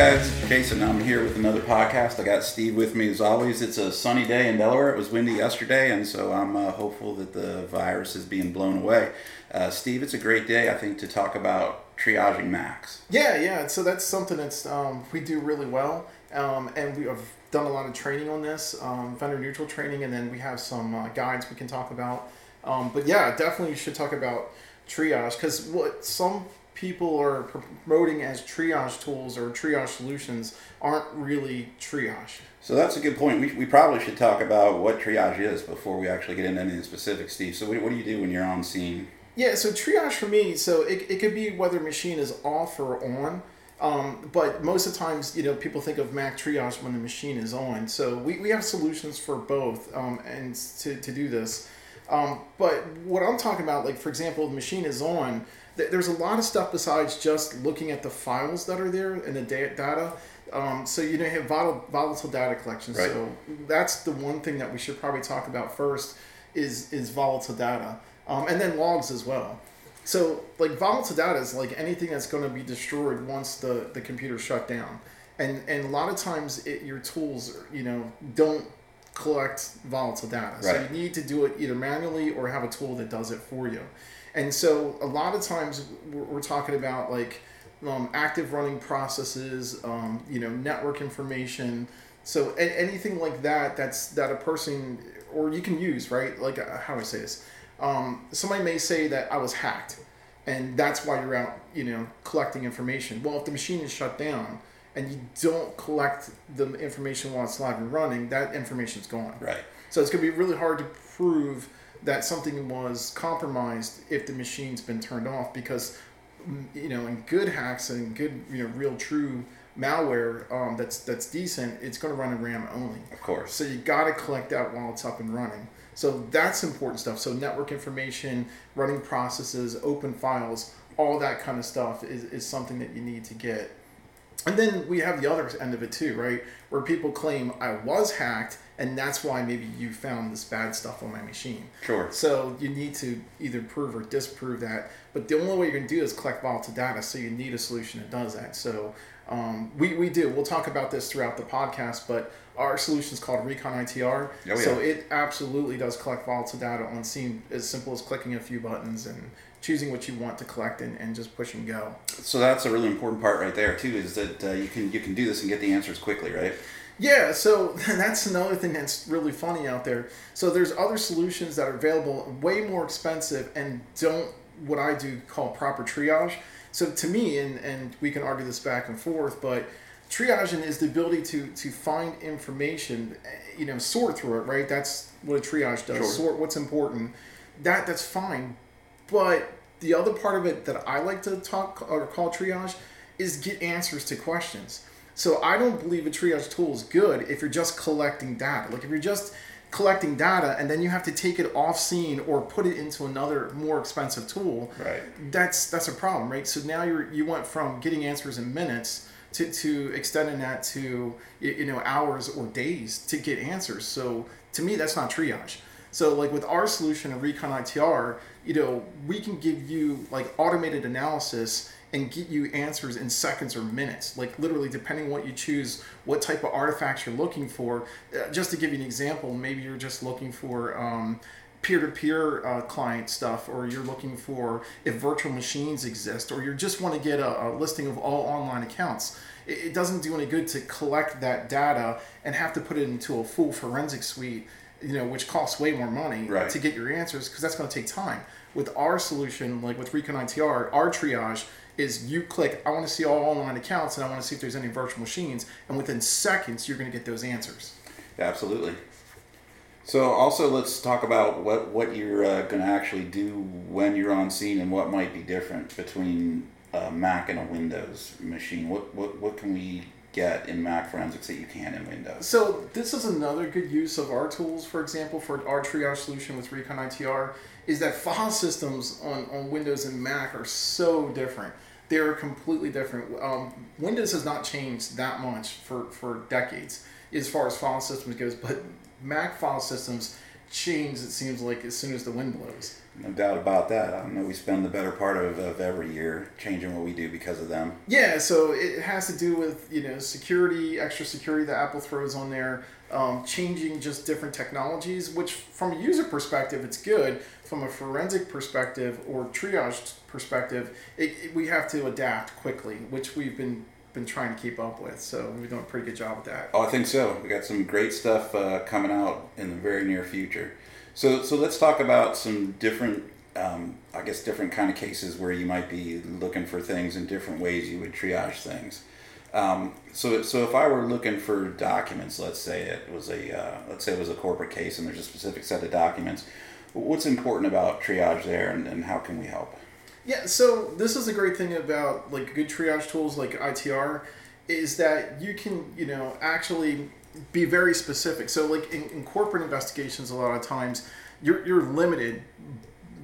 guys, Jason. I'm here with another podcast. I got Steve with me as always. It's a sunny day in Delaware. It was windy yesterday, and so I'm uh, hopeful that the virus is being blown away. Uh, Steve, it's a great day, I think, to talk about triaging Macs. Yeah, yeah. So that's something that's um, we do really well, um, and we have done a lot of training on this, um, vendor neutral training, and then we have some uh, guides we can talk about. Um, but yeah, definitely you should talk about triage because what some people are promoting as triage tools or triage solutions aren't really triage. So that's a good point. We, we probably should talk about what triage is before we actually get into any specifics, Steve. So what, what do you do when you're on scene? Yeah, so triage for me, so it, it could be whether machine is off or on. Um, but most of the times, you know, people think of Mac triage when the machine is on. So we, we have solutions for both um, and to, to do this. Um, but what I'm talking about, like for example, the machine is on, there's a lot of stuff besides just looking at the files that are there and the data. Um, so you know you have volatile, volatile data collection. Right. So that's the one thing that we should probably talk about first is is volatile data, um, and then logs as well. So like volatile data is like anything that's going to be destroyed once the the computer shut down, and and a lot of times it, your tools you know don't collect volatile data. Right. So you need to do it either manually or have a tool that does it for you. And so a lot of times we're, talking about like um, active running processes, um, you know, network information. So anything like that, that's that a person or you can use, right? Like uh, how do I say this? Um, somebody may say that I was hacked, and that's why you're out, you know, collecting information. Well, if the machine is shut down and you don't collect the information while it's live and running, that information's gone. Right. So it's gonna be really hard to prove that something was compromised if the machine's been turned off because mm, you know in good hacks and good you know real true malware um, that's that's decent it's going to run in ram only of course so you got to collect that while it's up and running so that's important stuff so network information running processes open files all that kind of stuff is, is something that you need to get and then we have the other end of it too right? Where people claim i was hacked and that's why maybe you found this bad stuff on my machine. Sure. So you need to either prove or disprove that. But the only way you're to do is collect volatile data. So you need a solution that does that. So um, we, we do. We'll talk about this throughout the podcast, but our solution is called Recon ITR. Oh, yeah. So it absolutely does collect volatile data on scene as simple as clicking a few buttons and choosing what you want to collect and, and just push and go. So that's a really important part right there too, is that uh, you can you can do this and get the answers quickly, right? Yeah, so that's another thing that's really funny out there. So there's other solutions that are available, way more expensive, and don't what I do call proper triage. So to me, and and we can argue this back and forth, but triaging is the ability to to find information, eh, you know, sort through it. Right, that's what a triage does. Sure. Sort what's important. That that's fine, but the other part of it that I like to talk or call triage is get answers to questions. So I don't believe a triage tool is good if you're just collecting data. Like if you're just collecting data and then you have to take it off scene or put it into another more expensive tool. Right. That's that's a problem, right? So now you're you went from getting answers in minutes to, to extending that to you know hours or days to get answers. So to me that's not triage. So like with our solution of Recon ITR, you know, we can give you like automated analysis and get you answers in seconds or minutes. Like literally, depending what you choose, what type of artifacts you're looking for. Uh, just to give you an example, maybe you're just looking for. Um, peer-to-peer uh, client stuff or you're looking for if virtual machines exist or you just want to get a, a listing of all online accounts it, it, doesn't do any good to collect that data and have to put it into a full forensic suite you know which costs way more money right. to get your answers because that's going to take time with our solution like with recon itr our triage is you click, I want to see all online accounts and I want to see if there's any virtual machines. And within seconds, you're going to get those answers. Absolutely. So also let's talk about what, what you're uh, going to actually do when you're on scene and what might be different between a Mac and a Windows machine. What, what, what can we get in Mac Forensics that you can in Windows? So this is another good use of our tools, for example, for our triage solution with Recon ITR, is that file systems on, on Windows and Mac are so different they're completely different. Um, Windows has not changed that much for, for decades as far as file systems goes, but Mac file systems change. It seems like as soon as the wind blows. No doubt about that. I know we spend the better part of, of every year changing what we do because of them. Yeah, so it has to do with you know security, extra security that Apple throws on there, um, changing just different technologies. Which, from a user perspective, it's good. From a forensic perspective or triage perspective, it, it, we have to adapt quickly, which we've been been trying to keep up with. So we're doing a pretty good job with that. Oh, I think so. We got some great stuff uh, coming out in the very near future. So, so let's talk about some different, um, I guess, different kind of cases where you might be looking for things in different ways you would triage things. Um, so, so if I were looking for documents, let's say it was a, uh, let's say it was a corporate case and there's a specific set of documents, what's important about triage there, and, and how can we help? Yeah, so this is a great thing about like good triage tools like ITR is that you can, you know, actually be very specific. So, like in, in, corporate investigations, a lot of times you're, you're limited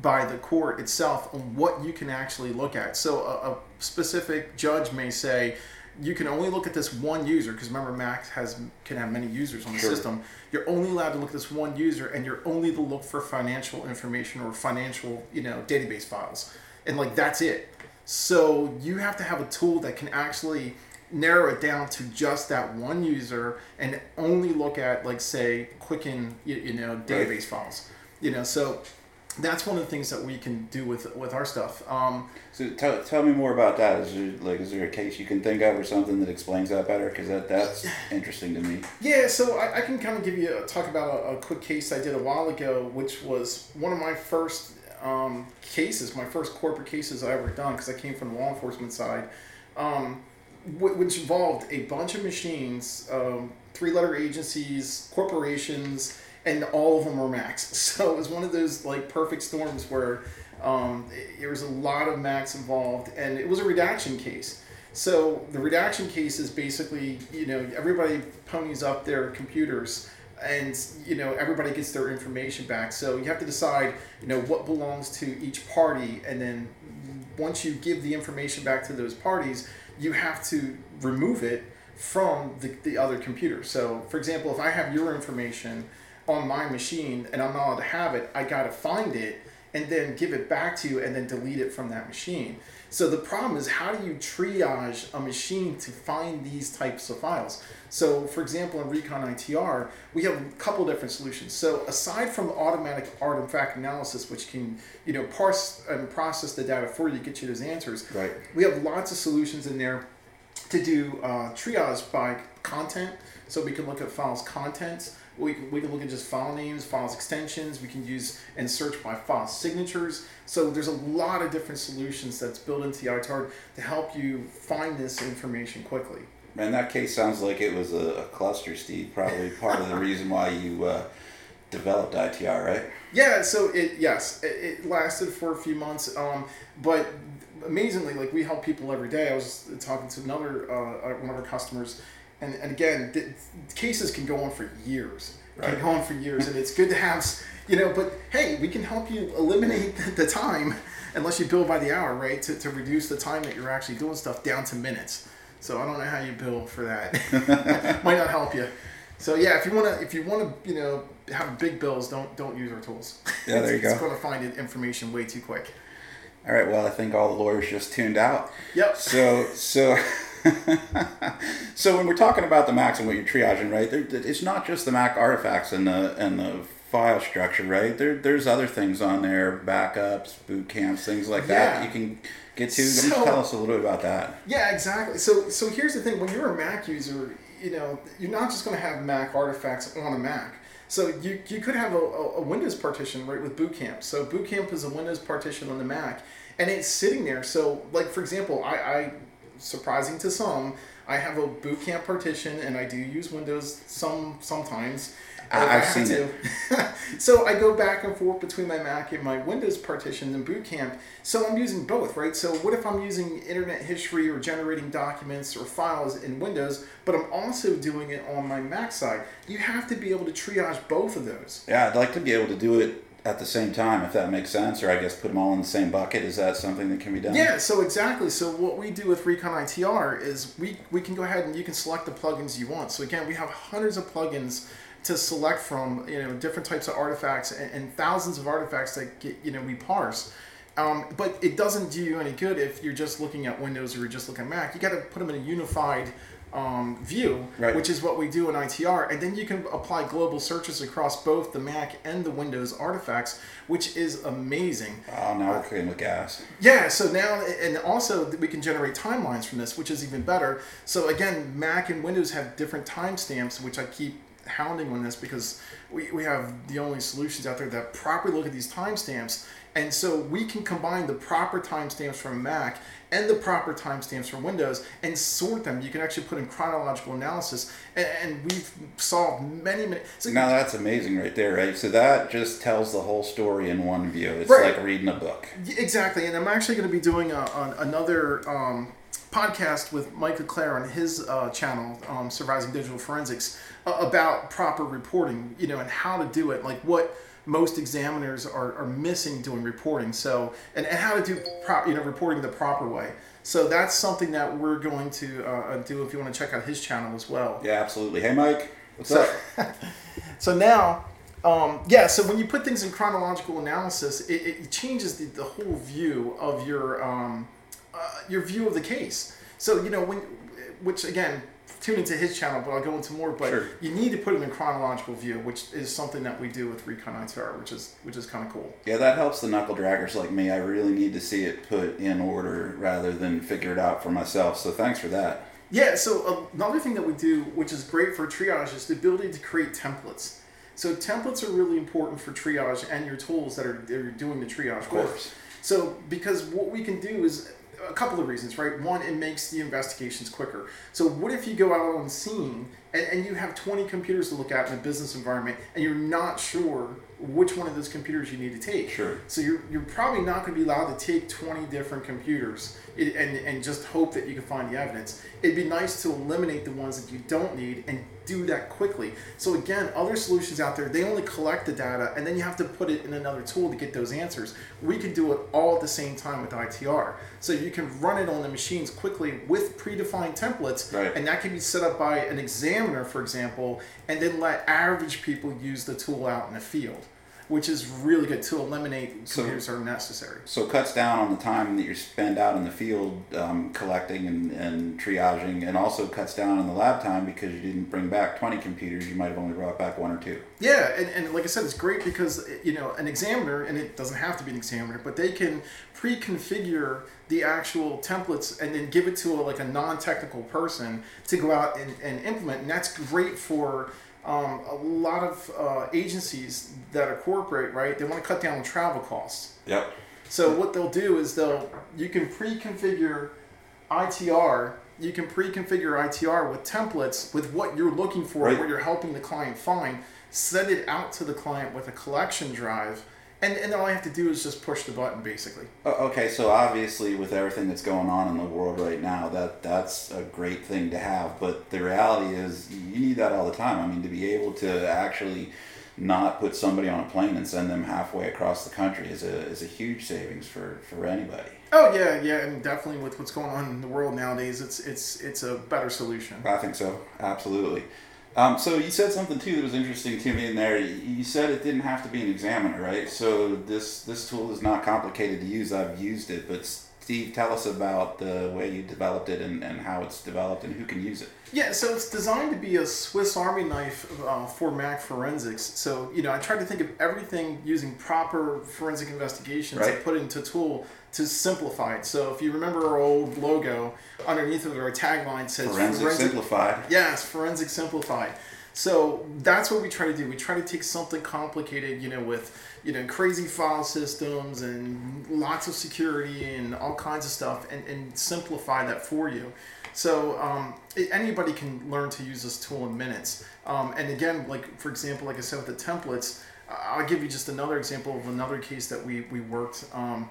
by the court itself on what you can actually look at. So, a, a specific judge may say, you can only look at this one user because remember Mac has can have many users on the sure. system. You're only allowed to look at this one user, and you're only to look for financial information or financial, you know, database files, and like that's it. So you have to have a tool that can actually narrow it down to just that one user and only look at like say Quicken you, you know database right. files. You know, so that's one of the things that we can do with with our stuff. Um, so tell, tell me more about that. Is there like is there a case you can think of or something that explains that better? Because that that's interesting to me. Yeah, so I, I can kind of give you a, talk about a, a, quick case I did a while ago, which was one of my first um, cases, my first corporate cases I ever done because I came from the law enforcement side. Um, which involved a bunch of machines, um, three letter agencies, corporations, and all of them were Macs. So it was one of those like perfect storms where um, there was a lot of Macs involved, and it was a redaction case. So the redaction case is basically, you know, everybody ponies up their computers and you know everybody gets their information back so you have to decide you know what belongs to each party and then once you give the information back to those parties you have to remove it from the, the other computer. So, for example, if I have your information on my machine and I'm not allowed to have it, I got to find it and then give it back to you and then delete it from that machine. So the problem is how do you triage a machine to find these types of files? So for example, in Recon ITR, we have a couple different solutions. So aside from automatic artifact analysis, which can you know parse and process the data for you, to get you those answers, right. we have lots of solutions in there to do uh, triage by content. So we can look at files contents we can, we can look at just file names, files extensions. We can use and search by file signatures. So there's a lot of different solutions that's built into the ITR to help you find this information quickly. Man, that case sounds like it was a, a cluster, Steve. Probably part of the reason why you uh, developed ITR, right? Yeah. So it yes, it, it lasted for a few months, um, but amazingly, like we help people every day. I was talking to another uh, one of our customers and, and again, the, cases can go on for years. Right. Can go on for years, and it's good to have, you know. But hey, we can help you eliminate the time, unless you bill by the hour, right? To, to reduce the time that you're actually doing stuff down to minutes. So I don't know how you bill for that. Might not help you. So yeah, if you wanna, if you wanna, you know, have big bills, don't don't use our tools. Yeah, there you go. It's going to find information way too quick. All right. Well, I think all the lawyers just tuned out. Yep. So so. so when we're talking about the Macs and what you're triaging, right? it's not just the Mac artifacts and the and the file structure, right? There, there's other things on there, backups, boot camps, things like yeah. that, that you can get to. So, tell us a little bit about that. Yeah, exactly. So so here's the thing: when you're a Mac user, you know you're not just going to have Mac artifacts on a Mac. So you, you could have a, a Windows partition right with Boot Camp. So Boot Camp is a Windows partition on the Mac, and it's sitting there. So like for example, I, I surprising to some, I have a boot camp partition and I do use Windows some sometimes. I've seen to. it. so I go back and forth between my Mac and my Windows partition and boot camp. So I'm using both, right? So what if I'm using internet history or generating documents or files in Windows, but I'm also doing it on my Mac side? You have to be able to triage both of those. Yeah, I'd like to be able to do it at the same time, if that makes sense, or I guess put them all in the same bucket. Is that something that can be done? Yeah, so exactly. So what we do with Recon ITR is we, we can go ahead and you can select the plugins you want. So again, we have hundreds of plugins to select from you know different types of artifacts and, and thousands of artifacts that get, you know we parse. Um, but it doesn't do you any good if you're just looking at Windows or you're just looking at Mac. You got to put them in a unified um, view, Right. which is what we do in ITR, and then you can apply global searches across both the Mac and the Windows artifacts, which is amazing. Oh, now we're cooking with gas. Yeah, so now, and also we can generate timelines from this, which is even better. So again, Mac and Windows have different timestamps, which I keep hounding on this because we, we have the only solutions out there that properly look at these timestamps. And so we can combine the proper timestamps from Mac and the proper timestamps from Windows and sort them. You can actually put in chronological analysis, and, we've solved many, many. So Now that's amazing right there, right? So that just tells the whole story in one view. It's Right. like reading a book. Exactly, and I'm actually going to be doing a, an another um, podcast with Mike Leclair on his uh, channel, um, Surviving Digital Forensics, uh, about proper reporting, you know, and how to do it, like what most examiners are, are missing doing reporting. So, and, and how to do pro- you know reporting the proper way. So that's something that we're going to uh, do if you want to check out his channel as well. Yeah, absolutely. Hey, Mike, what's So- up? So now, um, yeah, so when you put things in chronological analysis, it, it changes the, the whole view of your um, uh, your view of the case. So you know when, which again, tune into his channel, but I'll go into more. But Sure. you need to put it in chronological view, which is something that we do with Recon ITR, which is which is kind of cool. Yeah, that helps the knuckle draggers like me. I really need to see it put in order rather than figure it out for myself. So thanks for that. Yeah, so uh, another thing that we do, which is great for triage, is the ability to create templates. So templates are really important for triage and your tools that are, that are doing the triage of course. So because what we can do is a couple of reasons, right? One, it makes the investigations quicker. So what if you go out on scene and, and you have 20 computers to look at in a business environment and you're not sure which one of those computers you need to take? Sure. So you're, you're probably not going to be allowed to take 20 different computers and, and just hope that you can find the evidence. It'd be nice to eliminate the ones that you don't need and do that quickly. So again, other solutions out there, they only collect the data and then you have to put it in another tool to get those answers. We can do it all at the same time with ITR. So you can run it on the machines quickly with predefined templates Right. and that can be set up by an examiner, for example, and then let average people use the tool out in the field, which is really good to eliminate So- computers that are necessary. So it cuts down on the time that you spend out in the field um, collecting and, and triaging, and also cuts down on the lab time because you didn't bring back 20 computers. You might have only brought back one or two. Yeah, and, and like I said, it's great because you know an examiner, and it doesn't have to be an examiner, but they can pre-configure the actual templates and then give it to a, like a non-technical person to go out and, and implement, and that's great for um, a lot of uh, agencies that are corporate, right? They want to cut down on travel costs. Yep. So what they'll do is they'll you can pre-configure ITR. You can pre-configure ITR with templates with what you're looking for, Right. what you're helping the client find. Send it out to the client with a collection drive, and and all I have to do is just push the button, basically. Oh, okay, so obviously with everything that's going on in the world right now, that that's a great thing to have. But the reality is, you need that all the time. I mean, to be able to actually not put somebody on a plane and send them halfway across the country is a is a huge savings for for anybody. Oh yeah, yeah, and definitely with what's going on in the world nowadays, it's it's it's a better solution. I think so, absolutely. Um, so you said something too that was interesting to me in there. You said it didn't have to be an examiner, right? So this this tool is not complicated to use. I've used it, but Steve, tell us about the way you developed it and, and how it's developed and who can use it. Yeah, so it's designed to be a Swiss Army knife uh, for Mac forensics. So, you know, I tried to think of everything using proper forensic investigations Right. put into tool to simplify it. So, if you remember our old logo, underneath of our tagline says Forensic Simplified. Yes, forensic simplified. So that's what we try to do. We try to take something complicated, you know, with you know crazy file systems and lots of security and all kinds of stuff, and, and simplify that for you. So um, anybody can learn to use this tool in minutes. Um, and again, like for example, like I said with the templates, I'll give you just another example of another case that we we worked. Um,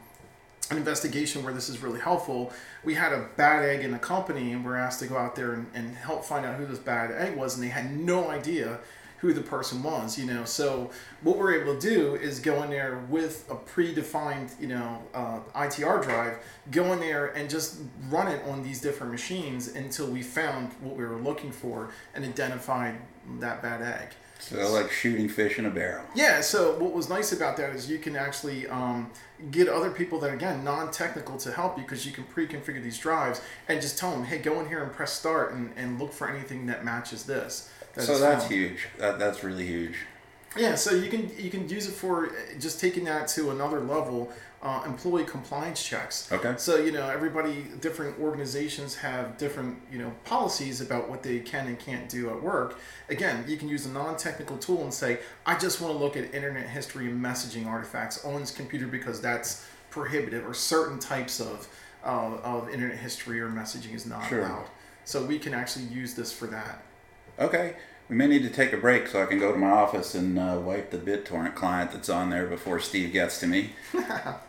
an investigation where this is really helpful. We had a bad egg in the company and we're asked to go out there and, and help find out who this bad egg was, and they had no idea who the person was, you know. So what we're able to do is go in there with a predefined, you know, uh, ITR drive, go in there and just run it on these different machines until we found what we were looking for and identified that bad egg. So like shooting fish in a barrel. Yeah. So what was nice about that is you can actually um, get other people that again non-technical to help you because you can pre-configure these drives and just tell them, hey, go in here and press start and, and look for anything that matches this. so that's found. huge. That, that's really huge. Yeah, so you can you can use it for just taking that to another level. Uh, employee compliance checks. Okay. So you know everybody, different organizations have different you know policies about what they can and can't do at work. Again, you can use a non-technical tool and say, I just want to look at internet history and messaging artifacts on this computer because that's prohibited, or certain types of uh, of internet history or messaging is not sure. allowed. So we can actually use this for that. Okay. We may need to take a break so I can go to my office and uh, wipe the BitTorrent client that's on there before Steve gets to me. oh,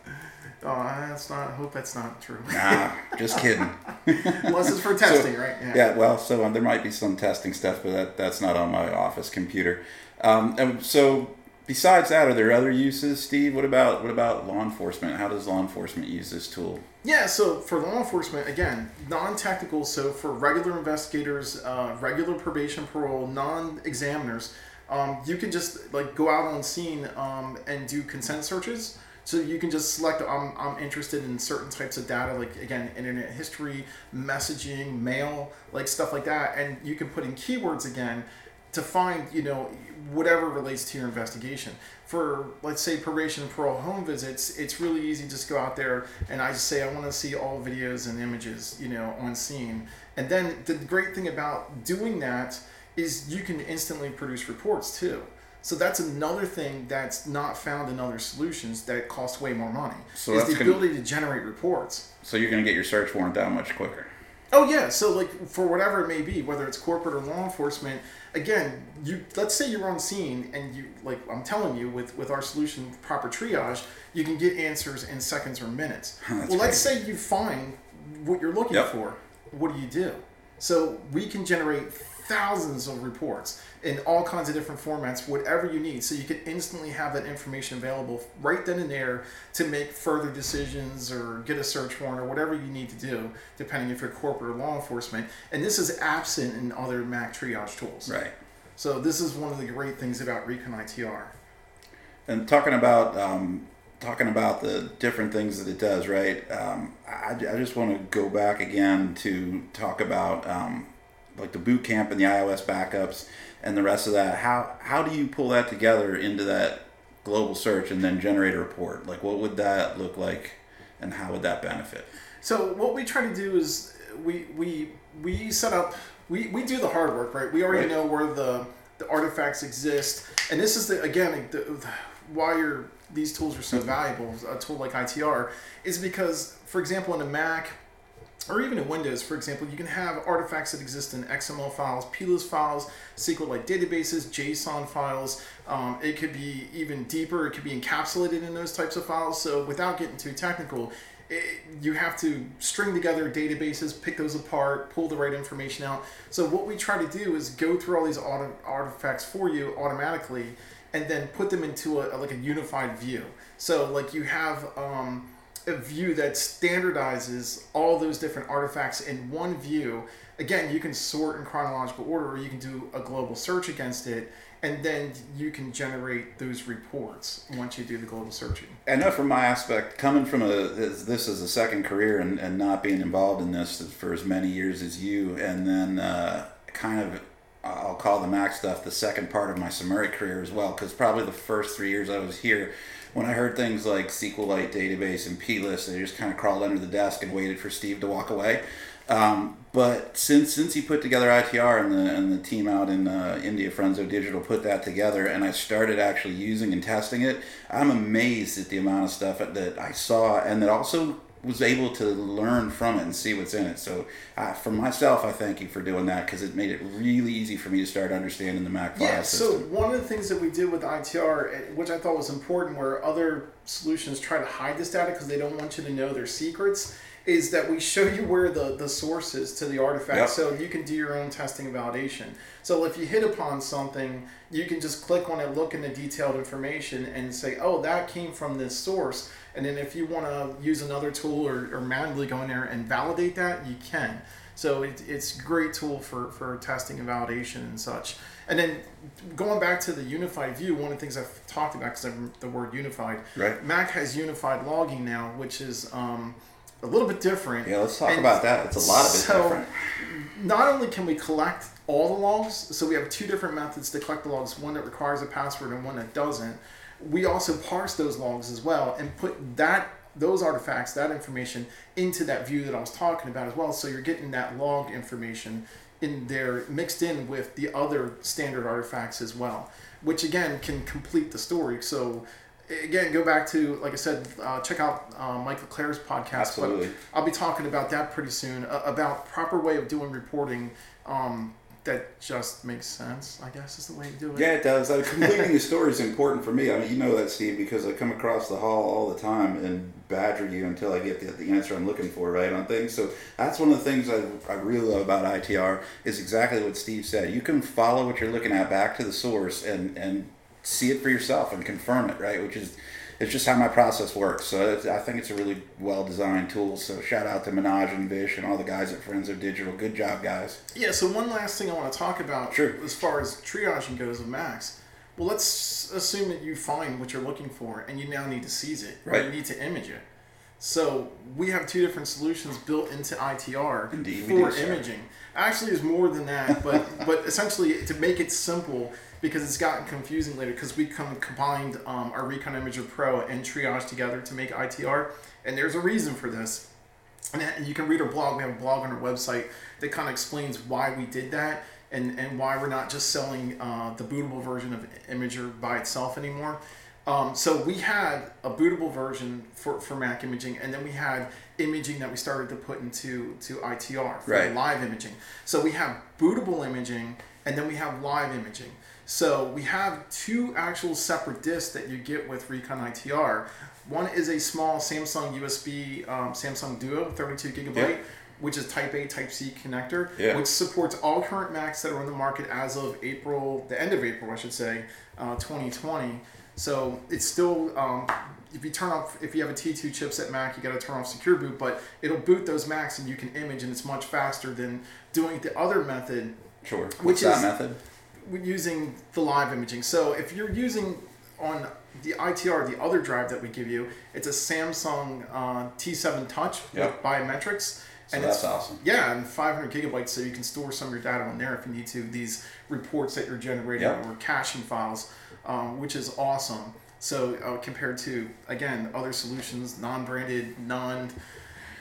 that's not. I hope that's not true. Nah, just kidding. Unless it's for testing, so, right? Yeah. yeah. Well, so um, there might be some testing stuff, but that that's not on my office computer. Um, and so besides that, are there other uses, Steve? What about what about law enforcement? How does law enforcement use this tool? Yeah, so for law enforcement, again, non-technical. So for regular investigators, uh, regular probation, parole, non-examiners, um, you can just like go out on scene um, and do consent searches. So you can just select. I'm, I'm interested in certain types of data, like again, internet history, messaging, mail, like stuff like that, and you can put in keywords again to find you know whatever relates to your investigation. For let's say probation and parole home visits it's really easy to just go out there and i just say i want to see all videos and images you know on scene. And then the great thing about doing that is you can instantly produce reports too. So that's another thing that's not found in other solutions that cost way more money so is the ability gonna, to generate reports. So you're going to get your search warrant down much quicker Oh yeah, so like for whatever it may be, whether it's corporate or law enforcement, again, you let's say you're on scene and you like I'm telling you with with our solution proper triage, you can get answers in seconds or minutes. well, great. let's say you find what you're looking yep. for. What do you do? So we can generate thousands of reports in all kinds of different formats, whatever you need. So you can instantly have that information available right then and there to make further decisions or get a search warrant or whatever you need to do, depending if you're corporate or law enforcement. And this is absent in other Mac triage tools. Right. So this is one of the great things about Recon ITR. And talking about um, talking about the different things that it does, right? Um, I, I just want to go back again to talk about um, like the boot camp and the iOS backups and the rest of that. How how do you pull that together into that global search and then generate a report? Like what would that look like, and how would that benefit? So what we try to do is we we we set up we, we do the hard work, right? We already right. know where the the artifacts exist, and this is the again the, the, why these tools are so mm-hmm. valuable. A tool like ITR is because, for example, in a Mac or even in Windows, for example, you can have artifacts that exist in XML files, plist files, SQLite databases, JSON files. Um, it could be even deeper. It could be encapsulated in those types of files. So without getting too technical, it, you have to string together databases, pick those apart, pull the right information out. So what we try to do is go through all these auto, artifacts for you automatically, and then put them into a, like a unified view. So like you have. Um, a view that standardizes all those different artifacts in one view. Again, you can sort in chronological order, or you can do a global search against it, and then you can generate those reports once you do the global searching. I know from my aspect, coming from a this is a second career and, and not being involved in this for as many years as you, and then uh, kind of I'll call the Mac stuff the second part of my Summary career as well, because probably the first three years I was here when I heard things like SQLite database and plist, they just kind of crawled under the desk and waited for Steve to walk away. Um, but since since he put together ITR and the and the team out in uh, India, Frenzo Digital, put that together, and I started actually using and testing it, I'm amazed at the amount of stuff that I saw, and that also was able to learn from it and see what's in it. So, uh, for myself, I thank you for doing that because it made it really easy for me to start understanding the Mac file yeah, system. so one of the things that we did with ITR, eh, which I thought was important, where other solutions try to hide this data because they don't want you to know their secrets, is that we show you where the, the source is to the artifact yep. so you can do your own testing and validation. So if you hit upon something, you can just click on it, look in the detailed information, and say, oh, that came from this source. And then if you want to use another tool or, or manually go in there and validate that, you can. So it, it's a great tool for, for testing and validation and such. And then going back to the unified view, one of the things I've talked about because of the word unified. Right. Mac has unified logging now, which is um, a little bit different. Yeah, let's talk and about that. It's a lot of it so, different. Not only can we collect all the logs, so we have two different methods to collect the logs, one that requires a password and one that doesn't. We also parse those logs as well and put that those artifacts, that information into that view that I was talking about as well. So you're getting that log information in there mixed in with the other standard artifacts as well, which again can complete the story. So again, go back to like I said, uh, check out uh, Mike Leclair's podcast. Absolutely. I'll be talking about that pretty soon uh, about proper way of doing reporting. Um, that just makes sense. I guess is the way to do it. Yeah, it does. Uh, completing the story is important for me. I mean, you know that, Steve, because I come across the hall all the time and badger you until I get the, the answer I'm looking for, right, on things. So that's one of the things I, I really love about ITR is exactly what Steve said. You can follow what you're looking at back to the source and and see it for yourself and confirm it, right? Which is it's just how my process works. So I think it's a really well designed tool. So shout out to Minaj and Vish and all the guys at Friends of Digital. Good job, guys. Yeah. So one last thing I want to talk about, sure. as far as triaging goes with Macs. Well, let's assume that you find what you're looking for and you now need to seize it. Right. You need to image it. So we have two different solutions built into ITR Indeed, for imaging. Actually, there's more than that, but but essentially to make it simple because it's gotten confusing later because we come combined um, our Recon Imager Pro and Triage together to make ITR, and there's a reason for this. And you can read our blog. We have a blog on our website that kind of explains why we did that and, and why we're not just selling uh, the bootable version of Imager by itself anymore. Um, so we had a bootable version for, for Mac imaging, and then we had imaging that we started to put into to ITR for right. live imaging. So we have bootable imaging, and then we have live imaging. So we have two actual separate discs that you get with Recon ITR. One is a small Samsung USB um, Samsung Duo, 32 gigabyte, which is Type A, Type C connector, yeah. which supports all current Macs that are on the market as of April, the end of April, I should say, uh, 2020. So it's still, um, if you turn off, if you have a T2 chipset Mac, you got to turn off Secure Boot, but it'll boot those Macs and you can image, and it's much faster than doing the other method. Sure. What's which that is, method? Using the live imaging. So if you're using on the ITR, the other drive that we give you, it's a Samsung uh, T7 Touch yep. with biometrics. So and that's it's, awesome. Yeah, and 500 gigabytes, so you can store some of your data on there if you need to. These reports that you're generating yep. or caching files, um, which is awesome. So uh, compared to again other solutions, non-branded, non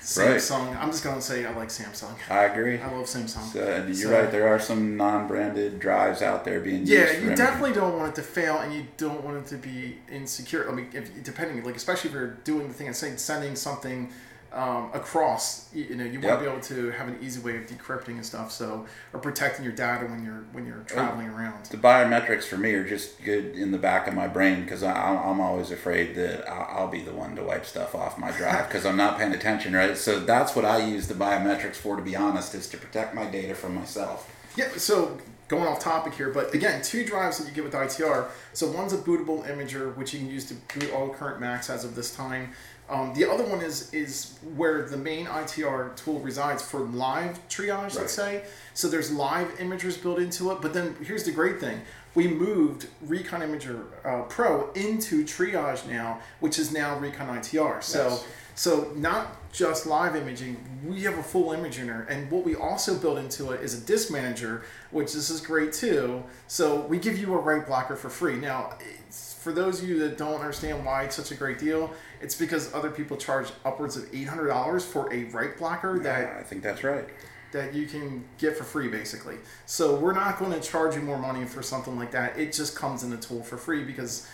Samsung. Right. I'm just gonna say I like Samsung. I agree. I love Samsung. So, and you're so, right. There are some non-branded drives out there being yeah, used. Yeah, you definitely don't want it to fail, and you don't want it to be insecure. I mean, if, depending, like especially if you're doing the thing and sending something um, across. You, know, you want to be able to have an easy way of decrypting and stuff. So, or protecting your data when you're when you're traveling around. The biometrics for me are just good in the back of my brain because I'm always afraid that I'll be the one to wipe stuff off my drive because I'm not paying attention, right? So that's what I use the biometrics for. To be honest, is to protect my data from myself. Yeah. So going off topic here, but again, two drives that you get with ITR. So one's a bootable imager, which you can use to boot all current Macs as of this time. Um, the other one is is where the main ITR tool resides for live triage, right. let's say. So there's live imagers built into it. But then here's the great thing: we moved Recon Imager uh, Pro into triage now, which is now Recon ITR. So yes. so not just live imaging, we have a full imager, and what we also built into it is a disk manager, which this is great too. So we give you a write blocker for free. Now, for those of you that don't understand why it's such a great deal it's because other people charge upwards of eight hundred dollars for a write blocker that yeah, I think that's right. That you can get for free, basically. So we're not going to charge you more money for something like that. It just comes in the tool for free because,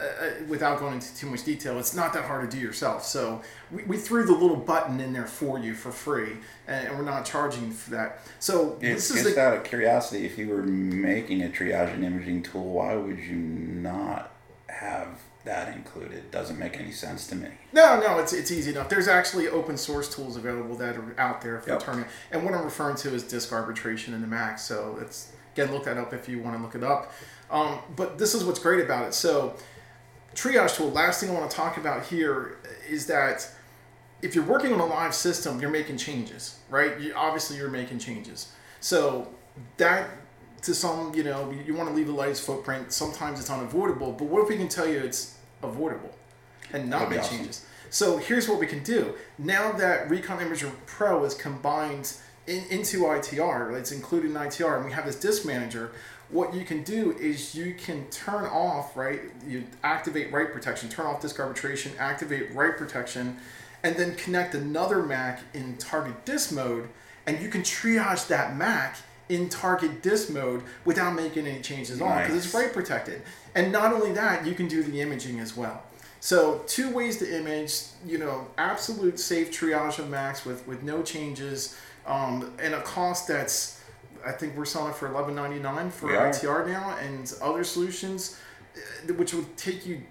uh, uh, without going into too much detail, it's not that hard to do yourself. So we, we threw the little button in there for you for free, and, we're not charging for that. So this is just the, out of curiosity, if you were making a triage and imaging tool, why would you not have that included. Doesn't make any sense to me. No, no, it's, it's easy enough. There's actually open source tools available that are out there for yep. turning. And what I'm referring to is disk arbitration in the Mac. So it's again look that up if you want to look it up. Um, but this is what's great about it. So triage tool. Last thing I want to talk about here is that if you're working on a live system, you're making changes, right? You, obviously, you're making changes. So that to some, you know, you want to leave the lightest footprint. Sometimes it's unavoidable, but what if we can tell you it's avoidable and not make awesome. changes? So here's what we can do. Now that Recon Imager Pro is combined in, into ITR, right, it's included in ITR, and we have this disk manager. What you can do is you can turn off, right? You activate write protection, turn off disk arbitration, activate write protection, and then connect another Mac in target disk mode, and you can triage that Mac in target disk mode without making any changes at all, because it's Nice. write protected. And not only that, you can do the imaging as well. So two ways to image, you know, absolute safe triage of Macs with with no changes, um, and a cost that's, I think we're selling it for eleven ninety nine for are. ITR now, and other solutions, uh, which would take you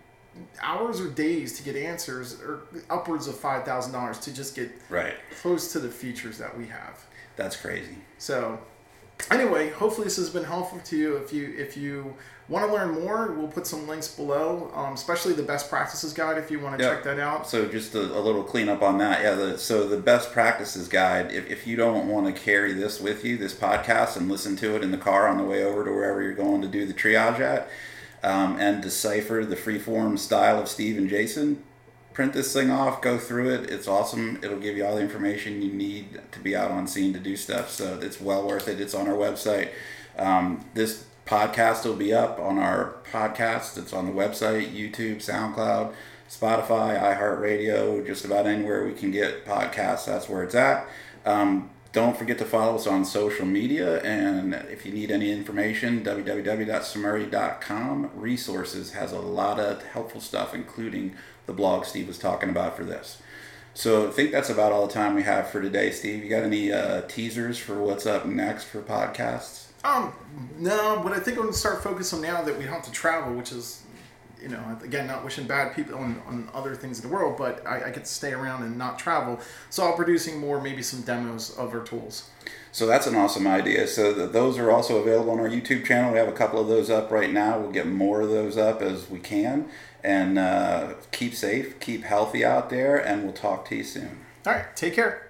hours or days to get answers, or upwards of five thousand dollars to just get Right. close to the features that we have. That's crazy. So, anyway, hopefully this has been helpful to you. If you if you want to learn more, we'll put some links below, um, especially the best practices guide if you want to Yeah. check that out. So just a, a little cleanup on that. Yeah. The, so the best practices guide. If, if you don't want to carry this with you, this podcast, and listen to it in the car on the way over to wherever you're going to do the triage at, um, and decipher the freeform style of Steve and Jason, print this thing off, go through it. It's awesome. It'll give you all the information you need to be out on scene to do stuff. So it's well worth it. It's on our website. Um, this podcast will be up on our podcast. It's on the website, YouTube, SoundCloud, Spotify, iHeartRadio, just about anywhere we can get podcasts. That's where it's at. Um, don't forget to follow us on social media. And if you need any information, www.sumuri.com. Resources has a lot of helpful stuff, including the blog Steve was talking about for this. So I think that's about all the time we have for today, Steve. You got any uh, teasers for what's up next for podcasts? Um, no, but I think I'm gonna start focusing now that we don't have to travel, which is, you know, again, not wishing bad people on, on other things in the world, but I, I get to stay around and not travel. So I'm producing more, maybe some demos of our tools. So that's an awesome idea. So th- those are also available on our YouTube channel. We have a couple of those up right now. We'll get more of those up as we can. And uh, keep safe, keep healthy out there, and we'll talk to you soon. All right, take care.